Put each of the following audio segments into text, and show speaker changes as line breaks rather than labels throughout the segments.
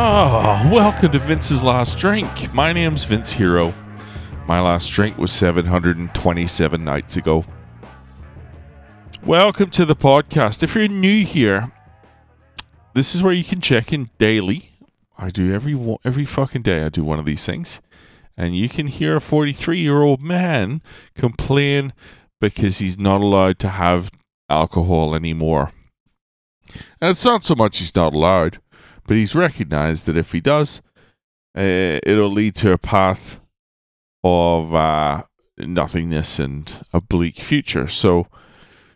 Oh, welcome to Vince's Last Drink. My name's Vince Hero. My last drink was 727 nights ago. Welcome to the podcast. If you're new here, this is where you can check in daily. I do every every fucking day. I do one of these things, and you can hear a 43 year old man complain because he's not allowed to have alcohol anymore. And it's not so much he's not allowed, but he's recognized that if he does, uh, it'll lead to a path of uh, nothingness and a bleak future. So,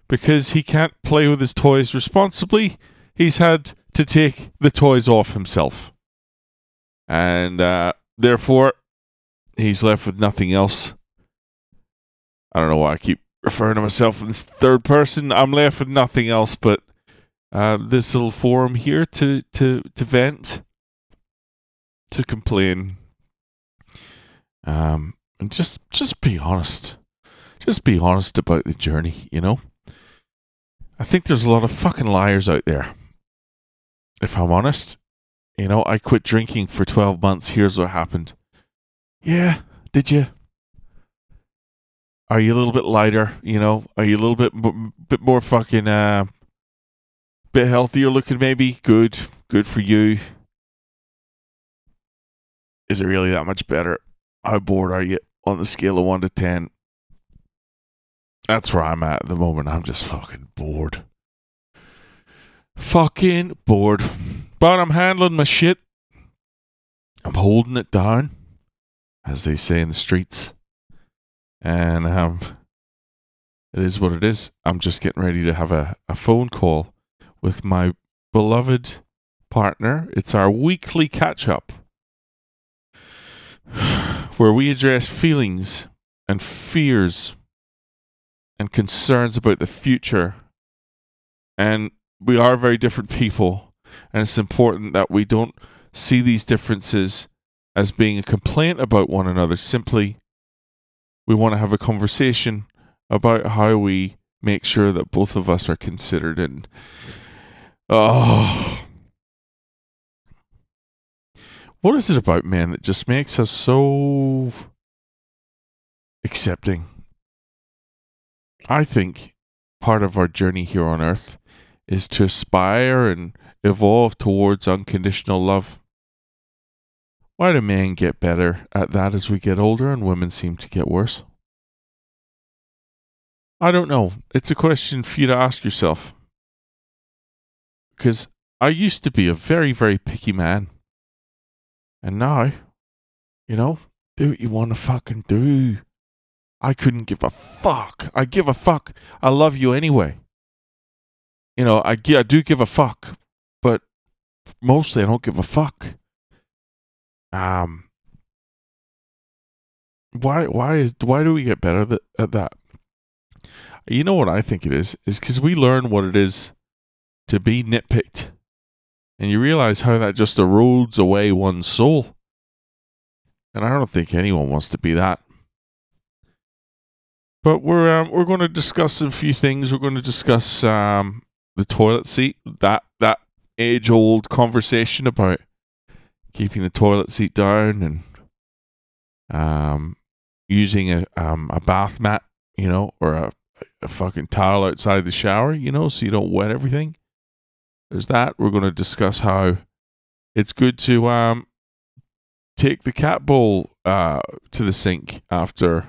because he can't play with his toys responsibly, he's had to take the toys off himself. And uh, therefore, he's left with nothing else. I don't know why I keep referring to myself in third person. I'm left with nothing else but uh, this little forum here to, to, to vent, to complain, um, and just just be honest. Just be honest about the journey, you know? I think there's a lot of fucking liars out there. If I'm honest, you know, I quit drinking for 12 months. Here's what happened. Yeah, did you? Are you a little bit lighter, you know? Are you a little bit bit more fucking uh bit healthier looking maybe? Good. Good for you. Is it really that much better? How bored are you on the scale of 1 to 10? That's where I'm at at the moment. I'm just fucking bored. Fucking bored. But I'm handling my shit. I'm holding it down, as they say in the streets. And um, it is what it is. I'm just getting ready to have a, a phone call with my beloved partner. It's our weekly catch up where we address feelings and fears and concerns about the future. And we are very different people, and it's important that we don't see these differences as being a complaint about one another. Simply, we want to have a conversation about how we make sure that both of us are considered and oh what is it about men that just makes us so accepting? I think part of our journey here on earth is to aspire and evolve towards unconditional love. Why do men get better at that as we get older and women seem to get worse? I don't know. It's a question for you to ask yourself. Because I used to be a very, very picky man. And now, you know, do what you want to fucking do. I couldn't give a fuck. I give a fuck. I love you anyway. You know, I, I do give a fuck, but mostly I don't give a fuck. Um, why? Why is? Why do we get better th- at that? You know what I think it is? Is because we learn what it is to be nitpicked, and you realize how that just erodes away one's soul. And I don't think anyone wants to be that. But we're um, we're going to discuss a few things. We're going to discuss um, the toilet seat that that age old conversation about keeping the toilet seat down and um, using a um, a bath mat, you know, or a, a fucking towel outside the shower, you know, so you don't wet everything. There's that. We're going to discuss how it's good to um, take the cat bowl uh, to the sink after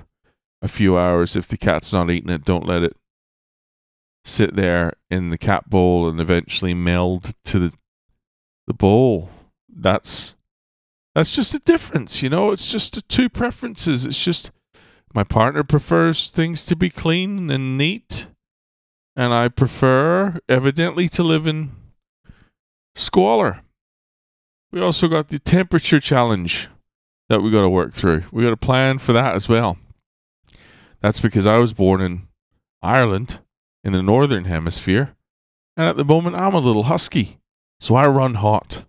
a few hours. If the cat's not eating it, don't let it sit there in the cat bowl and eventually meld to the the bowl. That's that's just a difference, you know. It's just two preferences. It's just my partner prefers things to be clean and neat, and I prefer, evidently, to live in squalor. We also got the temperature challenge that we got to work through. We got to plan for that as well. That's because I was born in Ireland in the northern hemisphere, and at the moment I'm a little husky, so I run hot,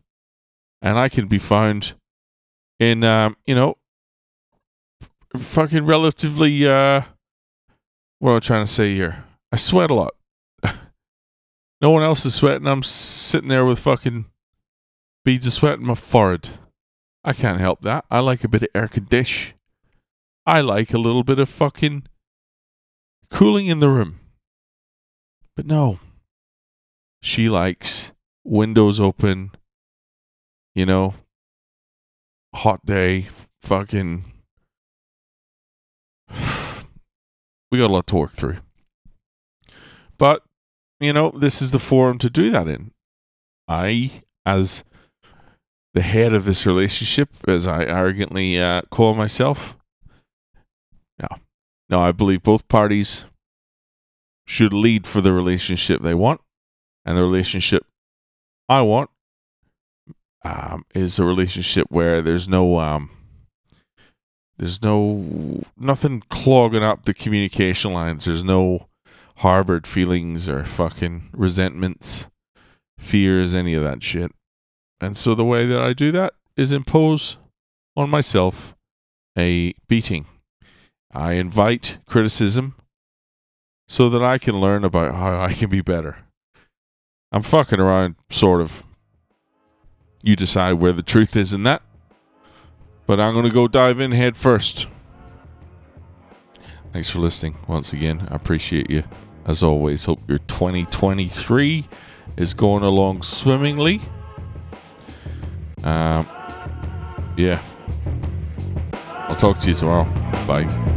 and I can be found in um, you know fucking relatively uh what am I trying to say here? I sweat a lot. No one else is sweating. I'm sitting there with fucking beads of sweat in my forehead. I can't help that. I like a bit of air condition. I like a little bit of fucking cooling in the room. But no. She likes windows open, you know, hot day, fucking. we got a lot to work through. But, you know, this is the forum to do that in. I, as the head of this relationship, as I arrogantly uh, call myself, no. No, I believe both parties should lead for the relationship they want. And the relationship I want um, is a relationship where there's no um, there's no nothing clogging up the communication lines. There's no harbored feelings or fucking resentments, fears, any of that shit. And so the way that I do that is impose on myself a beating. I invite criticism so that I can learn about how I can be better. I'm fucking around, sort of. You decide where the truth is in that. But I'm going to go dive in head first. Thanks for listening once again. I appreciate you. As always, hope your 2023 is going along swimmingly. Um, yeah. I'll talk to you tomorrow. Bye.